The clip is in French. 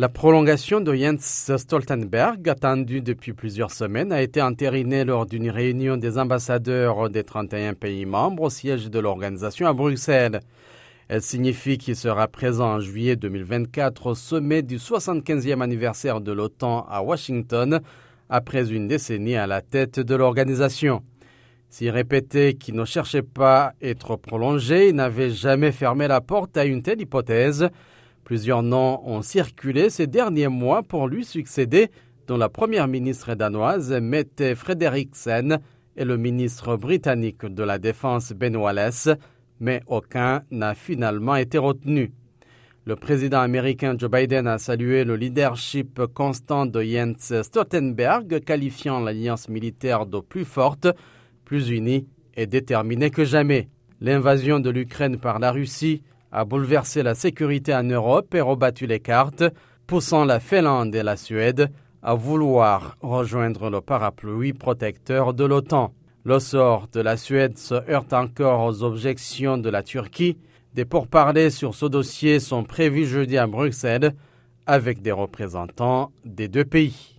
La prolongation de Jens Stoltenberg, attendue depuis plusieurs semaines, a été entérinée lors d'une réunion des ambassadeurs des 31 pays membres au siège de l'organisation à Bruxelles. Elle signifie qu'il sera présent en juillet 2024 au sommet du 75e anniversaire de l'OTAN à Washington, après une décennie à la tête de l'organisation. S'il répétait qu'il ne cherchait pas à être prolongé, il n'avait jamais fermé la porte à une telle hypothèse. Plusieurs noms ont circulé ces derniers mois pour lui succéder, dont la première ministre danoise Mette Frederiksen et le ministre britannique de la Défense Ben Wallace, mais aucun n'a finalement été retenu. Le président américain Joe Biden a salué le leadership constant de Jens Stoltenberg, qualifiant l'alliance militaire de plus forte, plus unie et déterminée que jamais. L'invasion de l'Ukraine par la Russie a bouleversé la sécurité en Europe et rebattu les cartes, poussant la Finlande et la Suède à vouloir rejoindre le parapluie protecteur de l'OTAN. Le sort de la Suède se heurte encore aux objections de la Turquie. Des pourparlers sur ce dossier sont prévus jeudi à Bruxelles avec des représentants des deux pays.